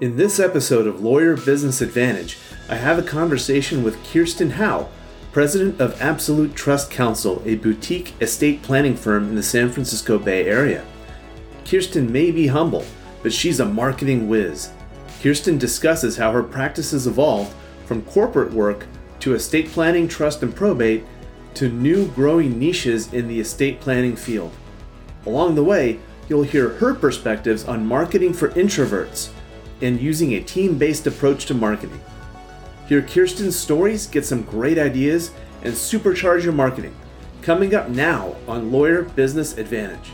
In this episode of Lawyer Business Advantage, I have a conversation with Kirsten Howe, president of Absolute Trust Counsel, a boutique estate planning firm in the San Francisco Bay Area. Kirsten may be humble, but she's a marketing whiz. Kirsten discusses how her practices evolved from corporate work to estate planning, trust, and probate to new growing niches in the estate planning field. Along the way, you'll hear her perspectives on marketing for introverts and using a team based approach to marketing. Hear Kirsten's stories, get some great ideas, and supercharge your marketing. Coming up now on Lawyer Business Advantage.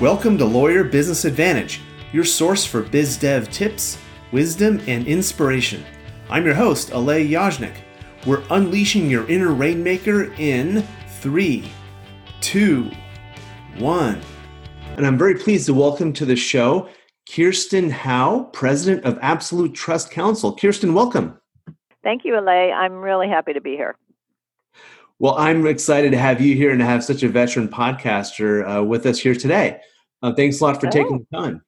Welcome to Lawyer Business Advantage, your source for biz dev tips, wisdom, and inspiration. I'm your host, Alay Yajnik. We're unleashing your inner rainmaker in three, two, one. And I'm very pleased to welcome to the show Kirsten Howe, President of Absolute Trust Counsel. Kirsten, welcome. Thank you, Alay. I'm really happy to be here. Well, I'm excited to have you here and to have such a veteran podcaster uh, with us here today. Uh, thanks a lot for oh. taking the time.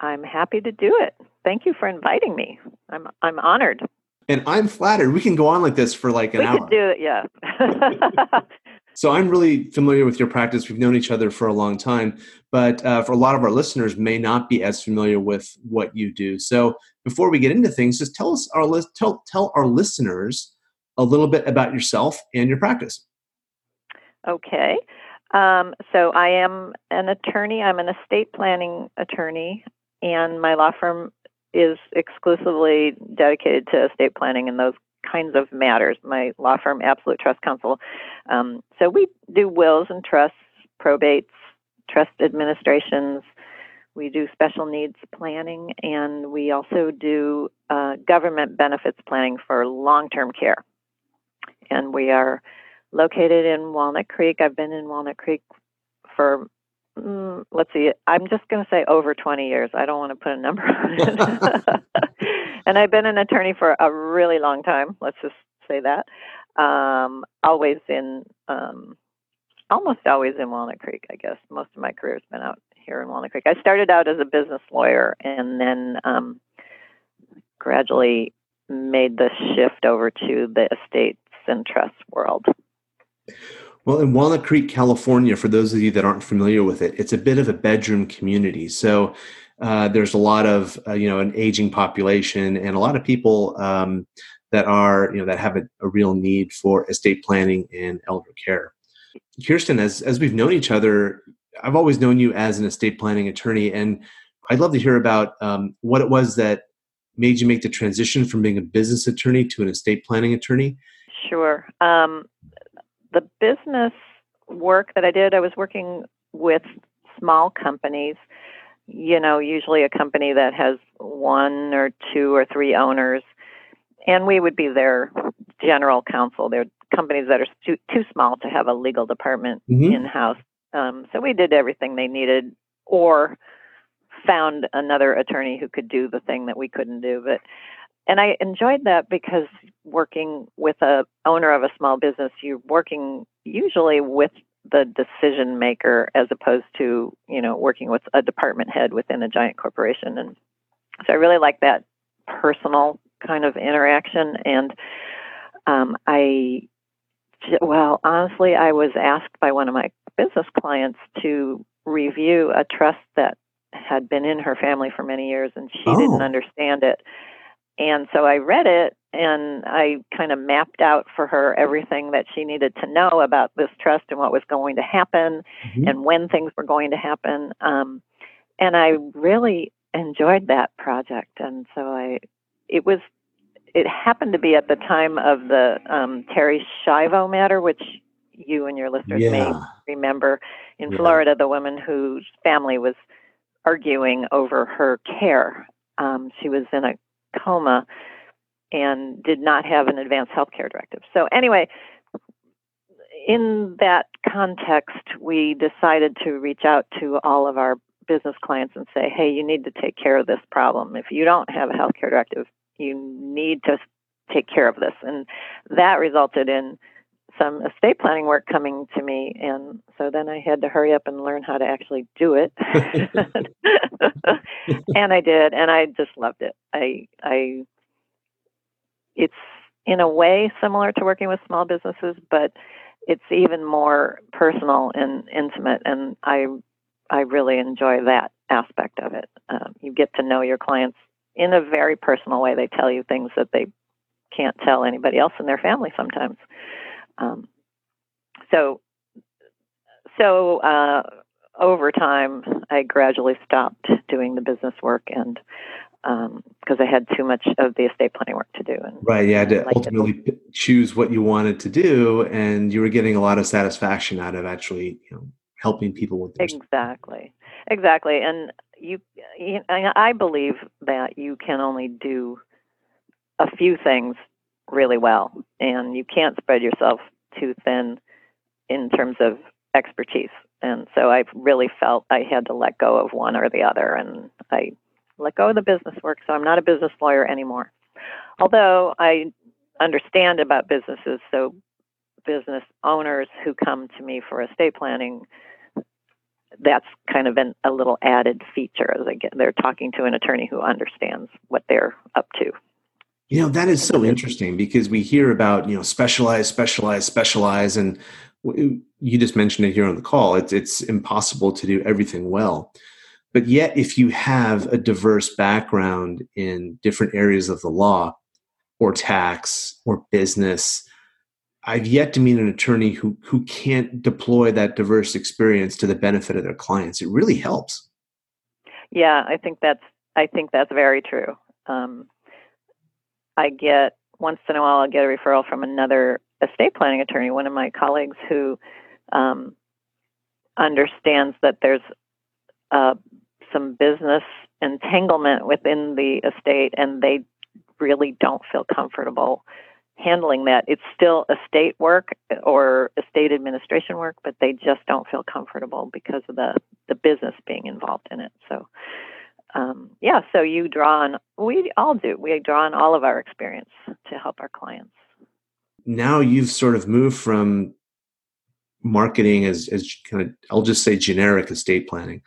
I'm happy to do it. Thank you for inviting me. I'm I'm honored. And I'm flattered. We can go on like this for like an we hour. We could do it, yeah. So I'm really familiar with your practice. We've known each other for a long time, but uh, for a lot of our listeners, may not be as familiar with what you do. So before we get into things, just tell us our list. Tell tell our listeners a little bit about yourself and your practice. Okay. Um, so I am an attorney. I'm an estate planning attorney, and my law firm is exclusively dedicated to estate planning and those kinds of matters. My law firm, Absolute Trust Counsel. Um, so we do wills and trusts, probates, trust administrations. We do special needs planning, and we also do uh, government benefits planning for long term care. And we are located in Walnut Creek. I've been in Walnut Creek for mm, let's see, I'm just going to say over 20 years. I don't want to put a number on it. and I've been an attorney for a really long time. Let's just say that. Um, always in, um, almost always in Walnut Creek, I guess. Most of my career has been out here in Walnut Creek. I started out as a business lawyer and then um, gradually made the shift over to the estates and trust world. Well, in Walnut Creek, California, for those of you that aren't familiar with it, it's a bit of a bedroom community. So uh, there's a lot of uh, you know an aging population and a lot of people um, that are you know that have a, a, real need for estate planning and elder care. Kirsten, as as we've known each other, I've always known you as an estate planning attorney, and I'd love to hear about um, what it was that made you make the transition from being a business attorney to an estate planning attorney. Sure. Um, the business work that I did, I was working with small companies. You know, usually a company that has one or two or three owners, and we would be their general counsel. They're companies that are too, too small to have a legal department mm-hmm. in house. Um, so we did everything they needed, or found another attorney who could do the thing that we couldn't do. But and I enjoyed that because working with a owner of a small business, you're working usually with the decision maker as opposed to you know working with a department head within a giant corporation. And so i really like that personal kind of interaction. And um, i well honestly i was asked by one of my business clients to review a trust that had been in her family for many years and she oh. didn't understand it. And so I read it and I kind of mapped out for her everything that she needed to know about this trust and what was going to happen mm-hmm. and when things were going to happen. Um, and I really enjoyed that project. And so I, it was, it happened to be at the time of the um, Terri Schiavo matter, which you and your listeners yeah. may remember in yeah. Florida, the woman whose family was arguing over her care. Um, she was in a coma and did not have an advanced health care directive. So, anyway, in that context, we decided to reach out to all of our business clients and say, hey, you need to take care of this problem. If you don't have a health care directive, you need to take care of this. And that resulted in some estate planning work coming to me, and so then I had to hurry up and learn how to actually do it. and I did, and I just loved it. I I it's in a way similar to working with small businesses, but it's even more personal and intimate, and I I really enjoy that aspect of it. Um, you get to know your clients in a very personal way. They tell you things that they can't tell anybody else in their family sometimes. Um, so, so uh, over time, I gradually stopped doing the business work and because um, I had too much of the estate planning work to do. And right, you had to ultimately choose what you wanted to do, and you were getting a lot of satisfaction out of actually, you know, helping people with this. Exactly, exactly. And you, you, I believe that you can only do a few things really well, and you can't spread yourself too thin in terms of expertise. And so I've really felt I had to let go of one or the other, and I let go of the business work. So I'm not a business lawyer anymore. Although I understand about businesses, so business owners who come to me for estate planning, that's kind of an, a little added feature. As get, they're talking to an attorney who understands what they're up to. You know, that is so interesting because we hear about, you know, specialize, specialize, specialize. And you just mentioned it here on the call. It's, it's impossible to do everything well. But yet, if you have a diverse background in different areas of the law or tax or business, I've yet to meet an attorney who, who can't deploy that diverse experience to the benefit of their clients. It really helps. Yeah, I think that's I think that's very true. Um, I get once in a while I'll get a referral from another estate planning attorney, one of my colleagues who um, understands that there's uh, some business entanglement within the estate, and they really don't feel comfortable handling that. It's still estate work or estate administration work, but they just don't feel comfortable because of the the business being involved in it. So um, yeah, so you draw on, we all do, we draw on all of our experience to help our clients. Now you've sort of moved from marketing as, as kind of, I'll just say generic estate planning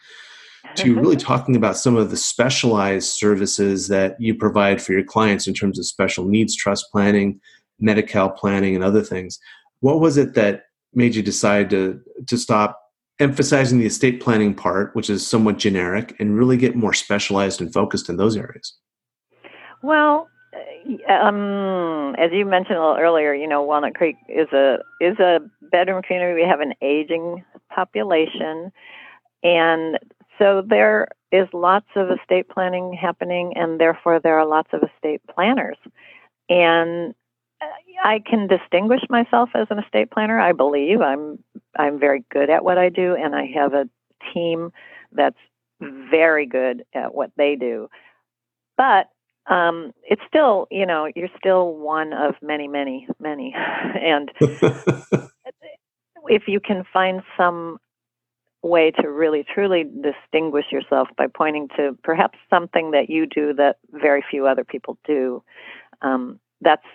to really talking about some of the specialized services that you provide for your clients in terms of special needs trust planning, Medi-Cal planning, and other things. What was it that made you decide to to stop emphasizing the estate planning part, which is somewhat generic, and really get more specialized and focused in those areas? Well, uh, um, as you mentioned a little earlier, you know, Walnut Creek is a is a bedroom community. We have an aging population, and so there is lots of estate planning happening, and therefore there are lots of estate planners. And I can distinguish myself as an estate planner. I believe I'm I'm very good at what I do, and I have a team that's very good at what they do. But um, it's still, you know, you're still one of many, many, many, and if you can find some way to really truly distinguish yourself by pointing to perhaps something that you do that very few other people do, um, that's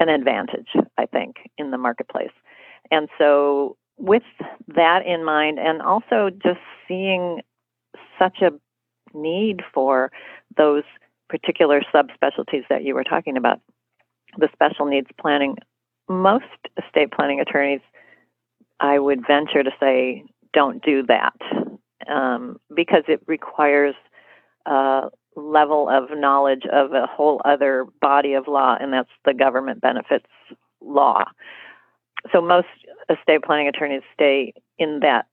an advantage, I think, in the marketplace. And so, with that in mind, and also just seeing such a need for those particular subspecialties that you were talking about, the special needs planning, most estate planning attorneys, I would venture to say, don't do that um, because it requires a level of knowledge of a whole other body of law, and that's the government benefits law. So most estate planning attorneys stay in that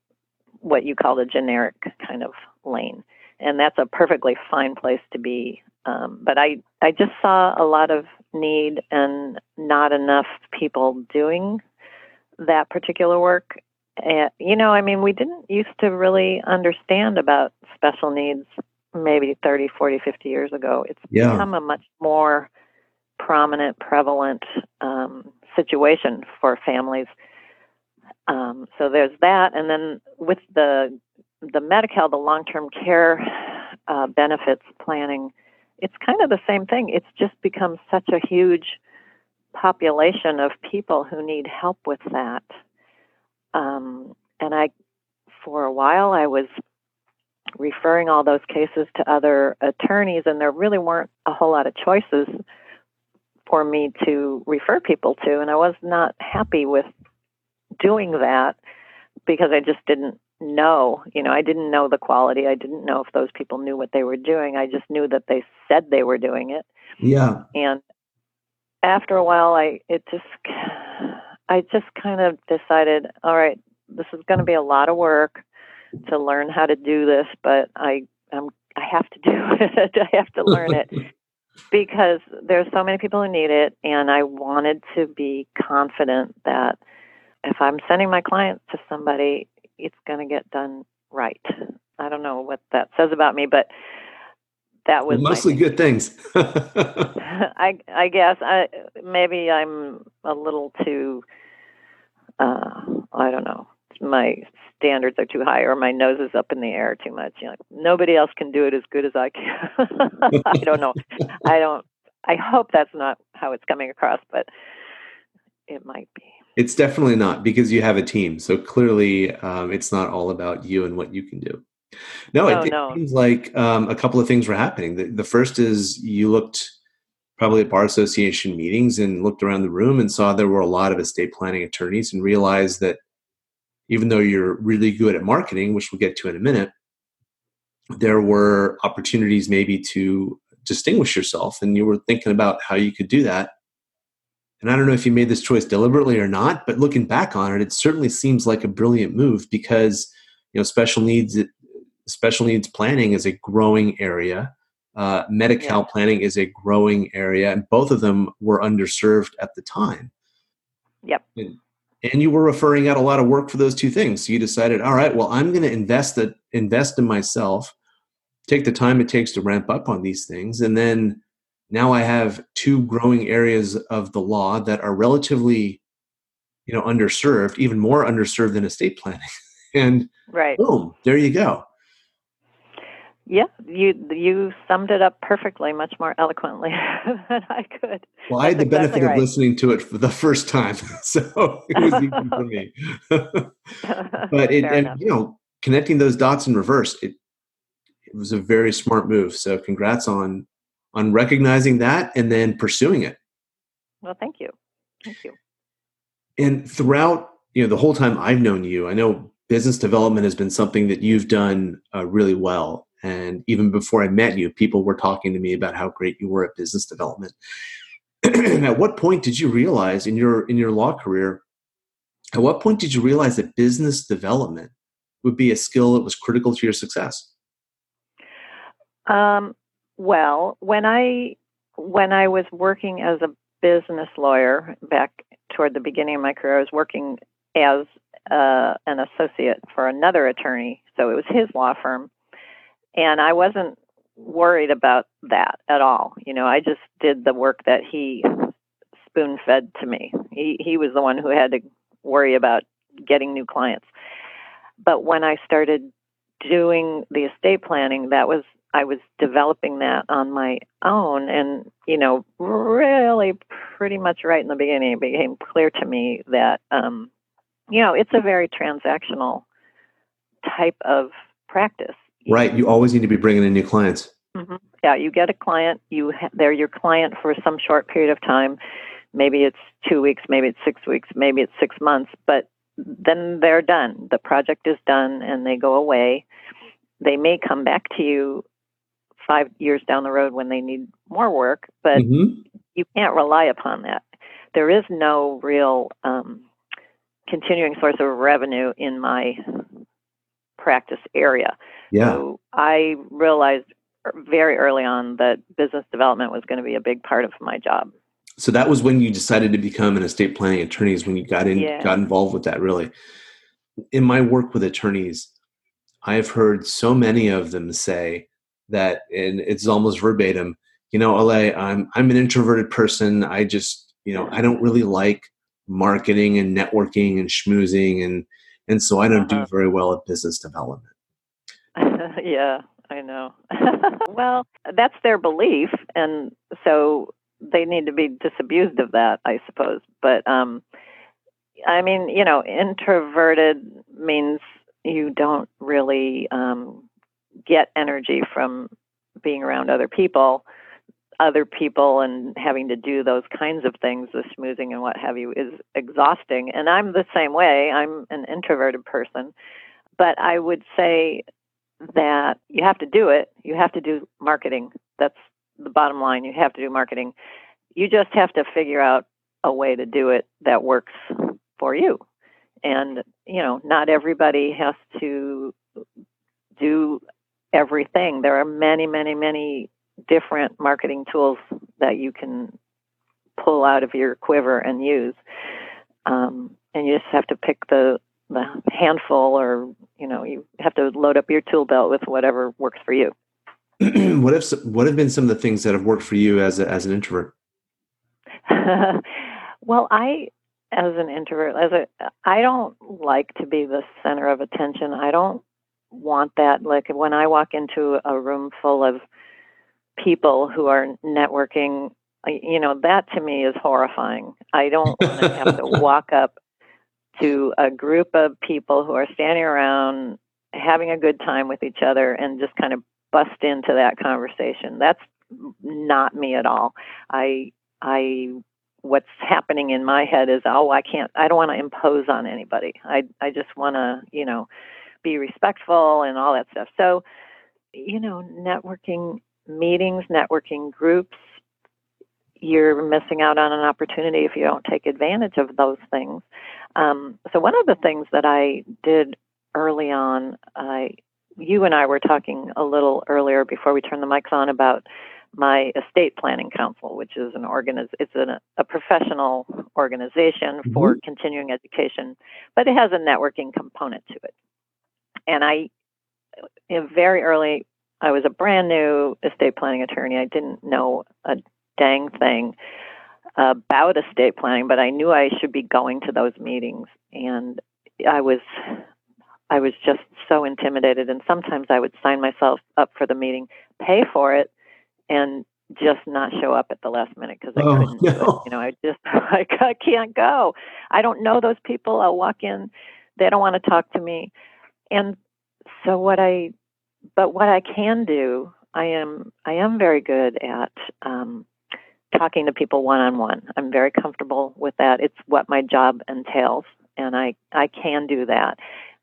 what you call the generic kind of lane, and that's a perfectly fine place to be. Um, but I I just saw a lot of need and not enough people doing that particular work. And, you know, I mean, we didn't used to really understand about special needs maybe 30, 40, 50 years ago. It's yeah. become a much more prominent, prevalent um, situation for families. Um, so there's that, and then with the the Medi-Cal, the long-term care uh, benefits planning, it's kind of the same thing. It's just become such a huge population of people who need help with that. Um, and I, for a while, I was referring all those cases to other attorneys, and there really weren't a whole lot of choices for me to refer people to. And I was not happy with doing that because I just didn't know. You know, I didn't know the quality. I didn't know if those people knew what they were doing. I just knew that they said they were doing it. Yeah. And after a while, I it just I just kind of decided, all right, this is going to be a lot of work to learn how to do this, but I I'm I have to do it. I have to learn it because there's so many people who need it, and I wanted to be confident that if I'm sending my client to somebody, it's going to get done right. I don't know what that says about me, but that was well, mostly good things. I I guess I maybe I'm a little too uh, I don't know. My standards are too high, or my nose is up in the air too much. You know, nobody else can do it as good as I can. I don't know. I don't. I hope that's not how it's coming across, but it might be. It's definitely not because you have a team. So clearly, um, it's not all about you and what you can do. No, it, no. seems like um, a couple of things were happening. The, the first is you looked probably at bar association meetings and looked around the room and saw there were a lot of estate planning attorneys and realized that even though you're really good at marketing, which we'll get to in a minute, there were opportunities maybe to distinguish yourself and you were thinking about how you could do that and I don't know if you made this choice deliberately or not, but looking back on it, it certainly seems like a brilliant move because you know special needs special needs planning is a growing area. Uh, Medi-Cal yeah. planning is a growing area, and both of them were underserved at the time. Yep. And, and you were referring out a lot of work for those two things. So you decided, all right, well, I'm going to invest that invest in myself, take the time it takes to ramp up on these things, and then now I have two growing areas of the law that are relatively, you know, underserved, even more underserved than estate planning. and right. boom, there you go. Yeah, you you summed it up perfectly, much more eloquently than I could. Well, That's I had the exactly benefit right. of listening to it for the first time, so it was easy for me. but it, and, you know, connecting those dots in reverse, it it was a very smart move. So, congrats on on recognizing that and then pursuing it. Well, thank you. Thank you. And throughout, you know, the whole time I've known you, I know business development has been something that you've done uh, really well. And even before I met you, people were talking to me about how great you were at business development. at what point did you realize in your in your law career? At what point did you realize that business development would be a skill that was critical to your success? Um, well, when I when I was working as a business lawyer back toward the beginning of my career, I was working as uh, an associate for another attorney, so it was his law firm, and I wasn't worried about that at all. You know, I just did the work that he spoon fed to me. He he was the one who had to worry about getting new clients. But when I started doing the estate planning, that was I was developing that on my own. And, you know, really pretty much right in the beginning, it became clear to me that, um, you know, it's a very transactional type of practice. Right. You always need to be bringing in new clients. Mm-hmm. Yeah. You get a client, you ha- they're your client for some short period of time. Maybe it's two weeks, maybe it's six weeks, maybe it's six months, but then they're done. The project is done and they go away. They may come back to you five years down the road when they need more work, but mm-hmm. you can't rely upon that. There is no real um, continuing source of revenue in my practice area. Yeah. So I realized very early on that business development was going to be a big part of my job. So that was when you decided to become an estate planning attorney is when you got in yeah. got involved with that really. In my work with attorneys, I've heard so many of them say that and it's almost verbatim you know la i'm i'm an introverted person i just you know i don't really like marketing and networking and schmoozing and and so i don't uh-huh. do very well at business development yeah i know well that's their belief and so they need to be disabused of that, I suppose. But um, I mean, you know, introverted means you don't really um, get energy from being around other people. Other people and having to do those kinds of things, the schmoozing and what have you, is exhausting. And I'm the same way. I'm an introverted person. But I would say that you have to do it. You have to do marketing. That's the bottom line. You have to do marketing. You just have to figure out a way to do it that works for you. And, you know, not everybody has to do everything. There are many, many, many different marketing tools that you can pull out of your quiver and use. Um, and you just have to pick the the handful or you know you have to load up your tool belt with whatever works for you. What have what have been some of the things that have worked for you as a, as an introvert? Well i as an introvert as a i don't like to be the center of attention. I don't want that. Like when i walk into a room full of people who are networking you know that to me is horrifying. I don't want to have to walk up to a group of people who are standing around having a good time with each other and just kind of bust into that conversation. That's not me at all. I i what's happening in my head is oh i can't i don't want to impose on anybody. I i just want to you know be respectful and all that stuff. So you know networking meetings networking groups you're missing out on an opportunity if you don't take advantage of those things um, so one of the things that i did early on i you and i were talking a little earlier before we turned the mics on about my estate planning council, which is an organiz- it's an, a professional organization for mm-hmm. continuing education, but it has a networking component to it. And I, in very early, I was a brand new estate planning attorney. I didn't know a dang thing about estate planning, but I knew I should be going to those meetings. And I was I was just so intimidated and sometimes I would sign myself up for the meeting, pay for it, and just not show up at the last minute because I oh, couldn't no. do it. You know, I just I, I can't go. I don't know those people. I'll walk in, they don't want to talk to me, and so what I, but what I can do, I am I am very good at um, talking to people one on one. I'm very comfortable with that. It's what my job entails, and I I can do that.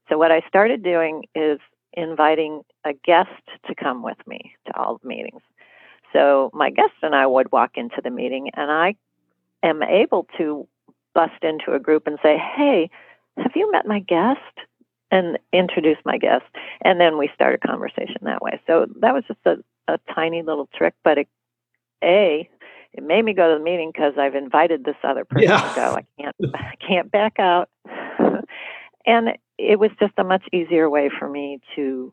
So what I started doing is inviting a guest to come with me to all the meetings. So my guest and I would walk into the meeting, and I am able to bust into a group and say, Hey, have you met my guest? And introduce my guest. And then we start a conversation that way. So that was just a, a tiny little trick, but it, A, it made me go to the meeting because I've invited this other person yeah. to go. I can't I can't back out. and it was just a much easier way for me to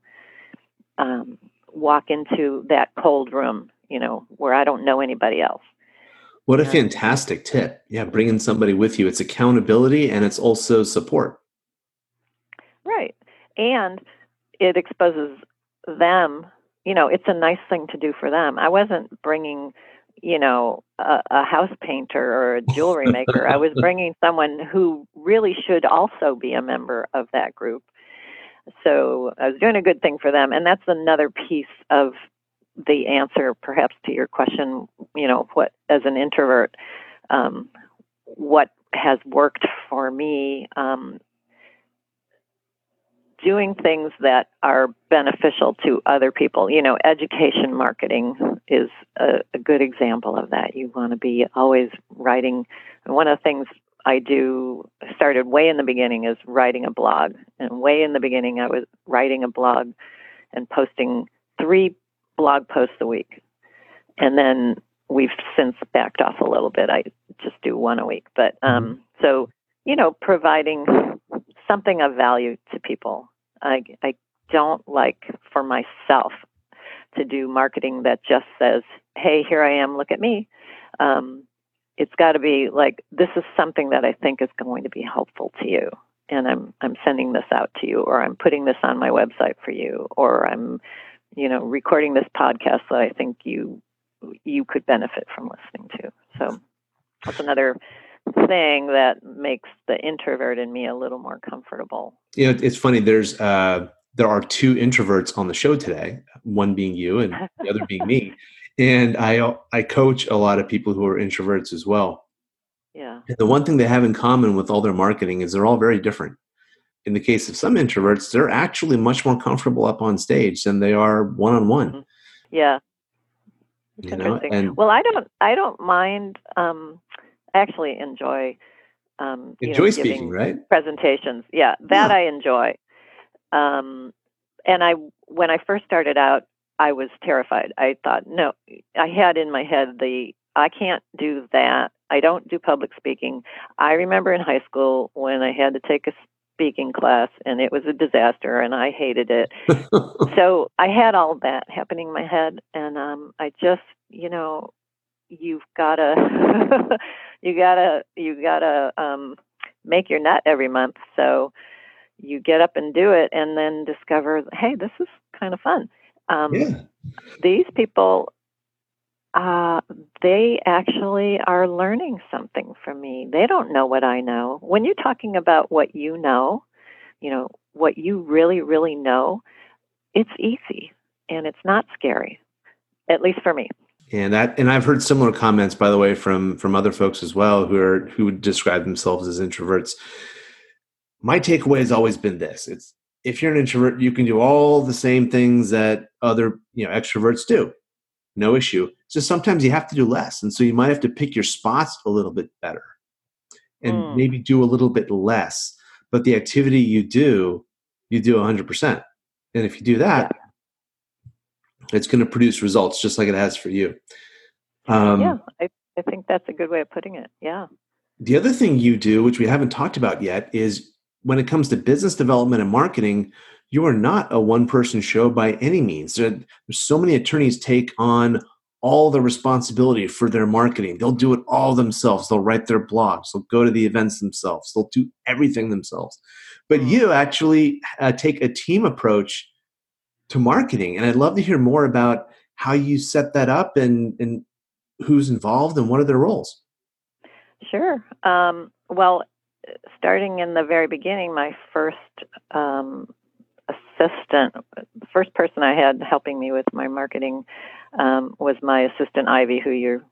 um, walk into that cold room you know, where I don't know anybody else. What a fantastic tip. Yeah, bringing somebody with you. It's accountability and it's also support. Right. And it exposes them, you know, it's a nice thing to do for them. I wasn't bringing, you know, a, a house painter or a jewelry maker. I was bringing someone who really should also be a member of that group. So I was doing a good thing for them. And that's another piece of the answer perhaps to your question you know what as an introvert um, what has worked for me um, doing things that are beneficial to other people you know education marketing is a, a good example of that you want to be always writing one of the things I do started way in the beginning is writing a blog and way in the beginning I was writing a blog and posting three blog posts a week. And then we've since backed off a little bit. I just do one a week. But um, mm-hmm. so, you know, providing something of value to people. I, I don't like for myself to do marketing that just says, hey, here I am, look at me. Um, it's got to be like, this is something that I think is going to be helpful to you. And I'm I'm sending this out to you, or I'm putting this on my website for you, or I'm you know, recording this podcast that I think you you could benefit from listening to. So that's another thing that makes the introvert in me a little more comfortable. You know, it's funny. There's uh, there are two introverts on the show today. One being you, and the other being me. And I I coach a lot of people who are introverts as well. Yeah. And the one thing they have in common with all their marketing is they're all very different. In the case of some introverts, they're actually much more comfortable up on stage than they are one on one. Yeah. You know, and well, I don't I don't mind um actually enjoy um enjoy know, speaking, right? Presentations. Yeah, that Yeah. I enjoy. Um and I when I first started out, I was terrified. I thought, no, I had in my head the I can't do that. I don't do public speaking. I remember in high school when I had to take a speaking class and it was a disaster and I hated it. so I had all that happening in my head and um I just, you know, you've got to you got to you got to um make your nut every month. So you get up and do it and then discover, hey, this is kind of fun. Um, yeah. These people, uh, they actually are learning something from me. They don't know what I know. When you're talking about what you know, you know, what you really, really know, it's easy and it's not scary, at least for me. And that, and I've heard similar comments, by the way, from from other folks as well who are who would describe themselves as introverts. My takeaway has always been this: it's if you're an introvert, you can do all the same things that other you know extroverts do, no issue. Just sometimes you have to do less, and so you might have to pick your spots a little bit better, and Mm. maybe do a little bit less. But the activity you do, you do 100 percent, and if you do that, it's going to produce results just like it has for you. Um, yeah, I, I think that's a good way of putting it. Yeah. The other thing you do, which we haven't talked about yet, is when it comes to business development and marketing, you are not a one person show by any means. There, there's so many attorneys take on all the responsibility for their marketing. They'll do it all themselves. They'll write their blogs. They'll go to the events themselves. They'll do everything themselves. But you actually uh, take a team approach to marketing. And I'd love to hear more about how you set that up and, and who's involved and what are their roles. Sure. Um, well, starting in the very beginning, my first um, assistant, the first person I had helping me with my marketing um, was my assistant Ivy, who you're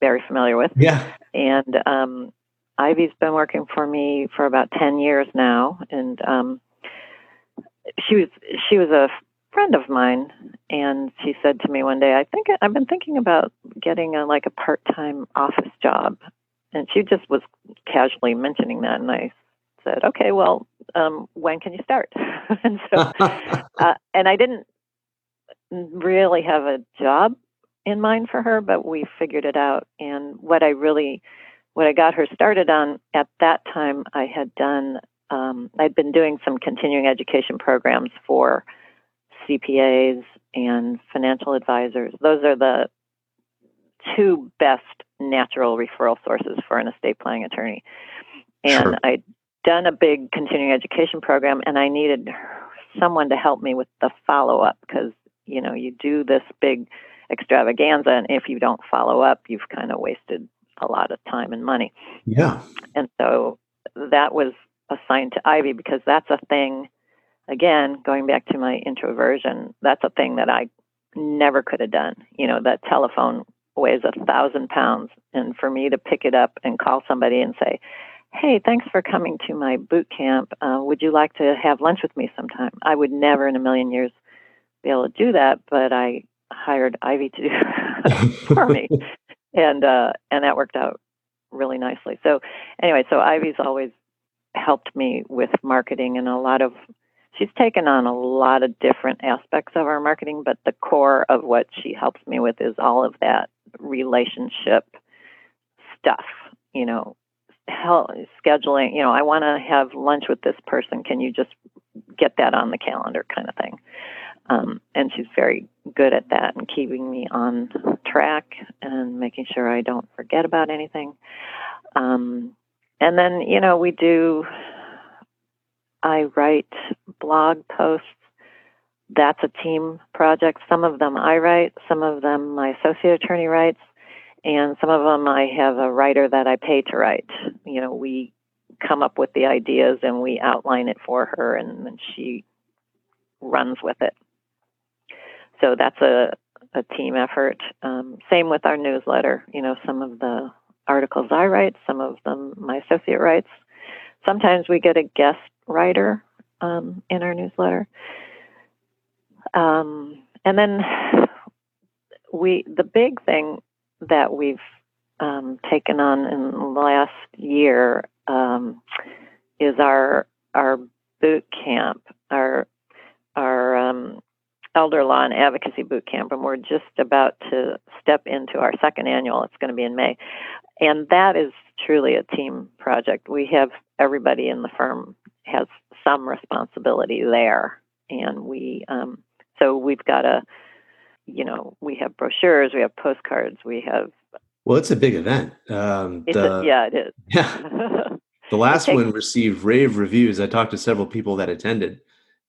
very familiar with. Yeah. And um, Ivy's been working for me for about ten years now, and um, she was she was a friend of mine, and she said to me one day, "I think I've been thinking about getting a like a part time office job." And she just was casually mentioning that, and I said, "Okay, well, um, when can you start?" and so, uh, and I didn't really have a job in mind for her, but we figured it out. And what I really, what I got her started on at that time, I had done, um, I'd been doing some continuing education programs for CPAs and financial advisors. Those are the two best natural referral sources for an estate planning attorney. And Sure. I'd done a big continuing education program, and I needed someone to help me with the follow up because you know you do this big extravaganza, and if you don't follow up, you've kind of wasted a lot of time and money. yeah. And so that was assigned to Ivy because that's a thing. Again, going back to my introversion, that's a thing that I never could have done. You know, that telephone weighs a thousand pounds, and for me to pick it up and call somebody and say, "Hey, thanks for coming to my boot camp. Uh, would you like to have lunch with me sometime?" I would never in a million years be able to do that, but I hired Ivy to do it for me, and uh, and that worked out really nicely. So anyway, so Ivy's always helped me with marketing and a lot of she's taken on a lot of different aspects of our marketing, but the core of what she helps me with is all of that relationship stuff, you know, hell, scheduling, you know, I want to have lunch with this person. Can you just get that on the calendar kind of thing? Um, and she's very good at that and keeping me on track and making sure I don't forget about anything. Um, and then, you know, we do, I write blog posts that's a team project. Some of them I write, some of them my associate attorney writes, and some of them I have a writer that I pay to write. You know, we come up with the ideas and we outline it for her, and then she runs with it. So that's a, a team effort. Um, same with our newsletter. You know, some of the articles I write, some of them my associate writes. Sometimes we get a guest writer um, in our newsletter. Um, and then we, the big thing that we've um, taken on in the last year um, is our our boot camp, our our um, elder law and advocacy boot camp, and we're just about to step into our second annual. It's going to be in May, and that is truly a team project. We have everybody in the firm has some responsibility there, and we um, so we've got a you know we have brochures, we have postcards, we have. Well, it's a big event. Um, the, a, yeah, it is. Yeah. the last takes, one received rave reviews. I talked to several people that attended,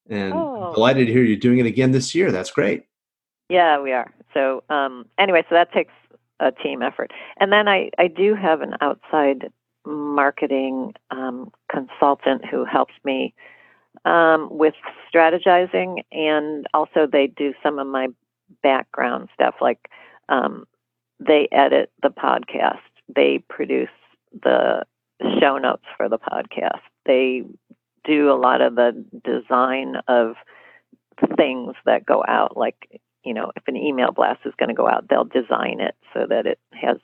and oh. delighted to hear you're doing it again this year. That's great. Yeah, we are. So um, anyway, so that takes a team effort. And then I, I do have an outside marketing um, consultant who helps me um, with strategizing, and also they do some of my background stuff, like um, they edit the podcast, they produce the show notes for the podcast, they do a lot of the design of things that go out, like you know, if an email blast is going to go out, they'll design it so that it has,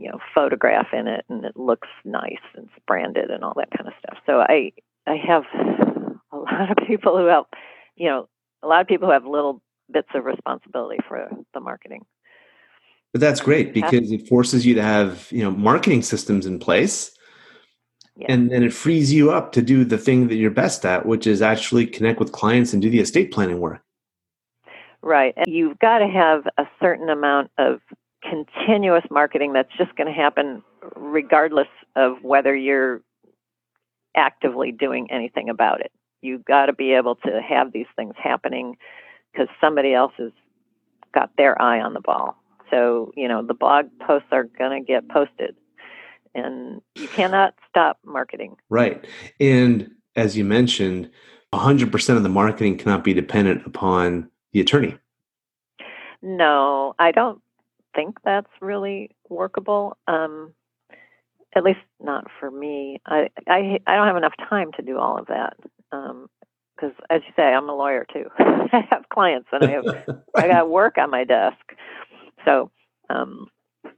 you know, photograph in it and it looks nice and it's branded and all that kind of stuff. So I I have a lot of people who help, you know, a lot of people who have little bits of responsibility for the marketing. But that's great because it forces you to have, you know, marketing systems in place. Yeah. And then it frees you up to do the thing that you're best at, which is actually connect with clients and do the estate planning work. Right. And you've got to have a certain amount of continuous marketing that's just going to happen regardless of whether you're actively doing anything about it. You've got to be able to have these things happening because somebody else has got their eye on the ball. So, you know, the blog posts are going to get posted and you cannot stop marketing. Right. And as you mentioned, 100% of the marketing cannot be dependent upon the attorney? No, I don't think that's really workable. Um, at least not for me. I, I I don't have enough time to do all of that. Because um, as you say, I'm a lawyer too. I have clients and I have. I got work on my desk. So, um,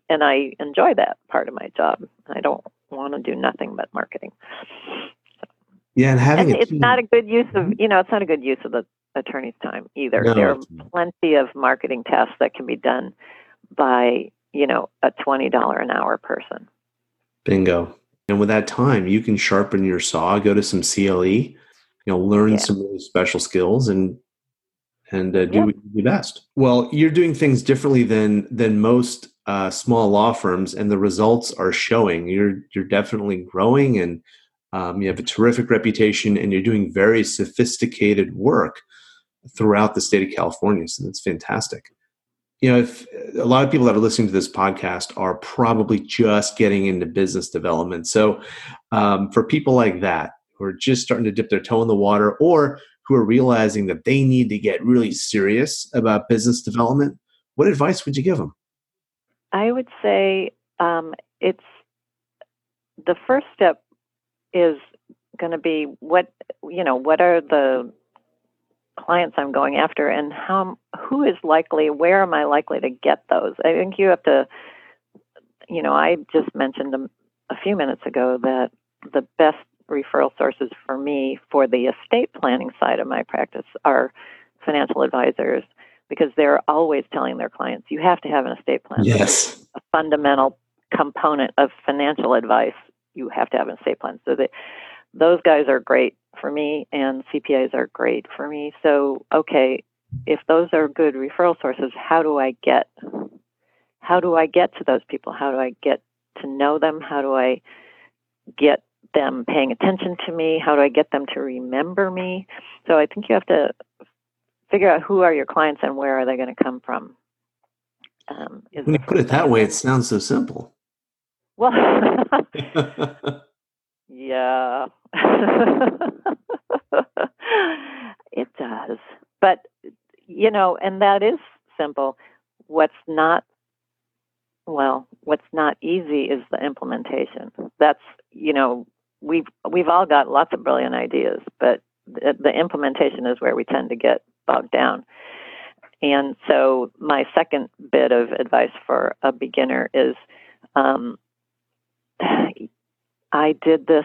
and I enjoy that part of my job. I don't want to do nothing but marketing. So, yeah, and having and it's team. not a good use of you know it's not a good use of the attorney's time either. No. There are plenty of marketing tasks that can be done by, you know, a $20 an hour person. Bingo. And with that time, you can sharpen your saw, go to some CLE, you know, learn yeah. some really special skills and and uh, do yep. what you do best. Well, you're doing things differently than than most uh, small law firms, and the results are showing. You're you're definitely growing, and um, you have a terrific reputation, and you're doing very sophisticated work throughout the state of California. So that's fantastic. You know, if a lot of people that are listening to this podcast are probably just getting into business development. So, um, for people like that who are just starting to dip their toe in the water or who are realizing that they need to get really serious about business development, what advice would you give them? I would say um, it's the first step is going to be what you know what are the clients I'm going after and how who is likely where am I likely to get those? I think you have to you know I just mentioned a, a few minutes ago that the best referral sources for me for the estate planning side of my practice are financial advisors because they're always telling their clients you have to have an estate plan. Yes. A fundamental component of financial advice you have to have an estate plan. So that those guys are great for me and CPAs are great for me. So, okay, if those are good referral sources, how do I get how do I get to those people? How do I get to know them? How do I get them paying attention to me? How do I get them to remember me? So I think you have to figure out who are your clients and where are they going to come from. Um, when you put it that way, it sounds so simple. Well, yeah, it does. But you know, and that is simple. What's not well, what's not easy is the implementation. That's you know, we've we've all got lots of brilliant ideas, but the, the implementation is where we tend to get bogged down. And so, my second bit of advice for a beginner is um, I did this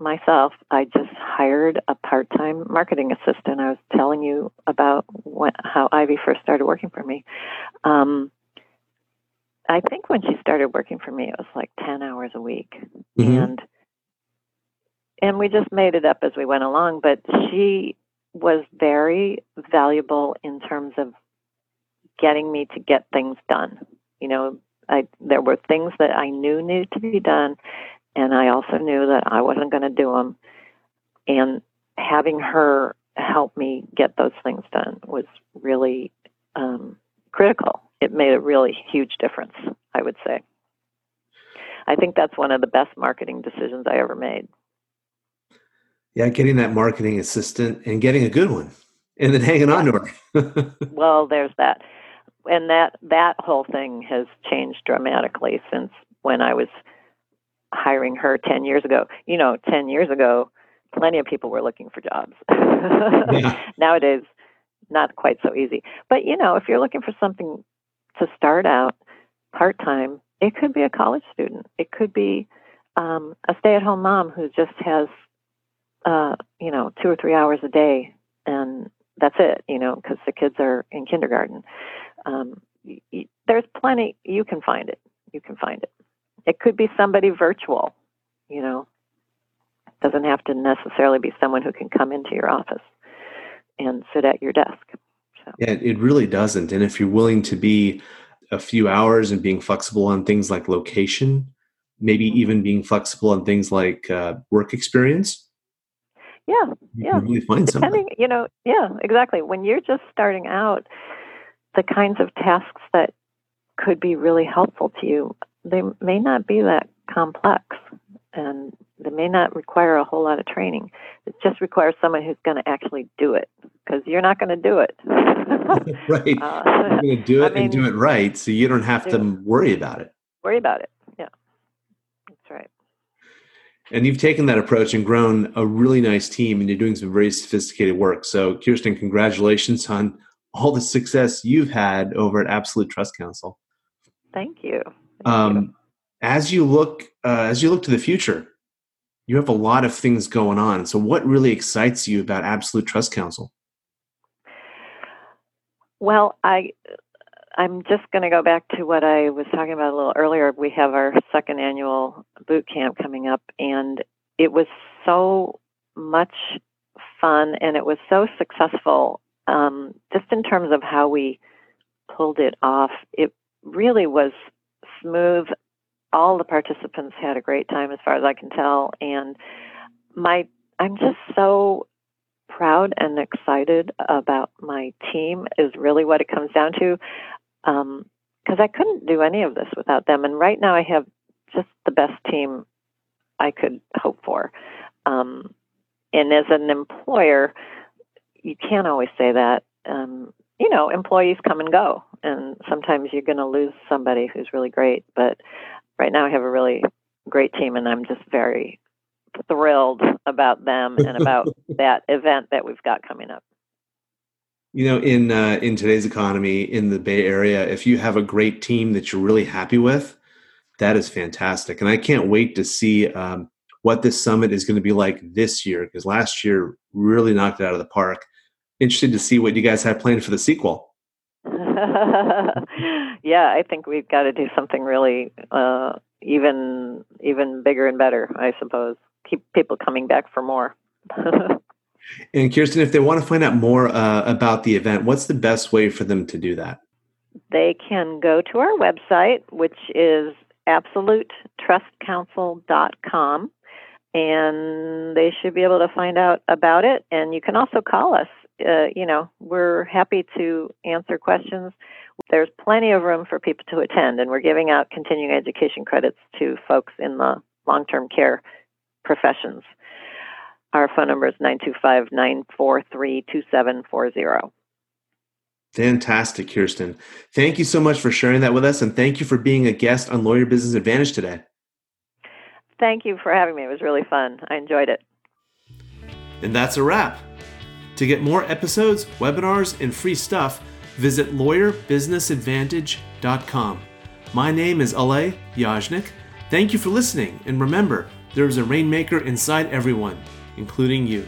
myself. I just hired a part time marketing assistant. I was telling you about when, how Ivy first started working for me. Um, I think when she started working for me, it was like 10 hours a week. Mm-hmm. And and we just made it up as we went along, but she was very valuable in terms of getting me to get things done. You know, I there were things that I knew needed to be done and I also knew that I wasn't going to do them and having her help me get those things done was really um, critical it made a really huge difference, I would say. I think that's one of the best marketing decisions I ever made. Yeah, getting that marketing assistant and getting a good one and then hanging on to her. well, there's that. And that that whole thing has changed dramatically since when I was hiring her 10 years ago. You know, 10 years ago, plenty of people were looking for jobs. yeah. Nowadays, not quite so easy. But, you know, if you're looking for something to start out part time, it could be a college student. It could be um, a stay at home mom who just has, uh, you know, two or three hours a day, and that's it, you know, because the kids are in kindergarten. Um, y- y- there's plenty, you can find it. You can find it. It could be somebody virtual, you know, it doesn't have to necessarily be someone who can come into your office and sit at your desk. So. Yeah, it really doesn't. And if you're willing to be a few hours and being flexible on things like location, maybe mm-hmm. even being flexible on things like uh, work experience. Yeah, yeah. really find Depending, something. You know, yeah, exactly. When you're just starting out, the kinds of tasks that could be really helpful to you, they may not be that complex, and they may not require a whole lot of training. It just requires someone who's going to actually do it because you're not going to do it. right. Uh, you're going to do it I mean, and do it right so you don't have to worry about it. Worry about it. Yeah. That's right. And you've taken that approach and grown a really nice team and you're doing some very sophisticated work. So, Kirsten, congratulations on all the success you've had over at Absolute Trust Counsel. Thank you. Um. As you look, uh, as you look to the future, you have a lot of things going on. So, what really excites you about Absolute Trust Counsel? Well, I I'm just going to go back to what I was talking about a little earlier. We have our second annual boot camp coming up, and it was so much fun and it was so successful um, just in terms of how we pulled it off. It really was smooth all the participants had a great time as far as I can tell. And my I'm just so proud and excited about my team is really what it comes down to um because I couldn't do any of this without them. And right now I have just the best team I could hope for. Um and as an employer you can't always say that. Um you know employees come and go and sometimes you're going to lose somebody who's really great but right now I have a really great team, and I'm just very thrilled about them and about that event that we've got coming up. You know, in uh, in today's economy in the Bay Area, if you have a great team that you're really happy with, that is fantastic, and I can't wait to see um, what this summit is going to be like this year because last year really knocked it out of the park. Interested to see what you guys have planned for the sequel. yeah, I think we've got to do something really uh, even even bigger and better. I suppose keep people coming back for more. and Kirsten, if they want to find out more uh, about the event, what's the best way for them to do that? They can go to our website, which is absolutetrustcounsel.com, and they should be able to find out about it. And you can also call us uh, you know, we're happy to answer questions. There's plenty of room for people to attend, and we're giving out continuing education credits to folks in the long term care professions. Our phone number is 925 943 2740. Fantastic, Kirsten. Thank you so much for sharing that with us, and thank you for being a guest on Lawyer Business Advantage today. Thank you for having me. It was really fun. I enjoyed it. And that's a wrap. To get more episodes, webinars, and free stuff, visit lawyerbusinessadvantage.com. My name is Ale Yajnik. Thank you for listening, and remember, there is a rainmaker inside everyone, including you.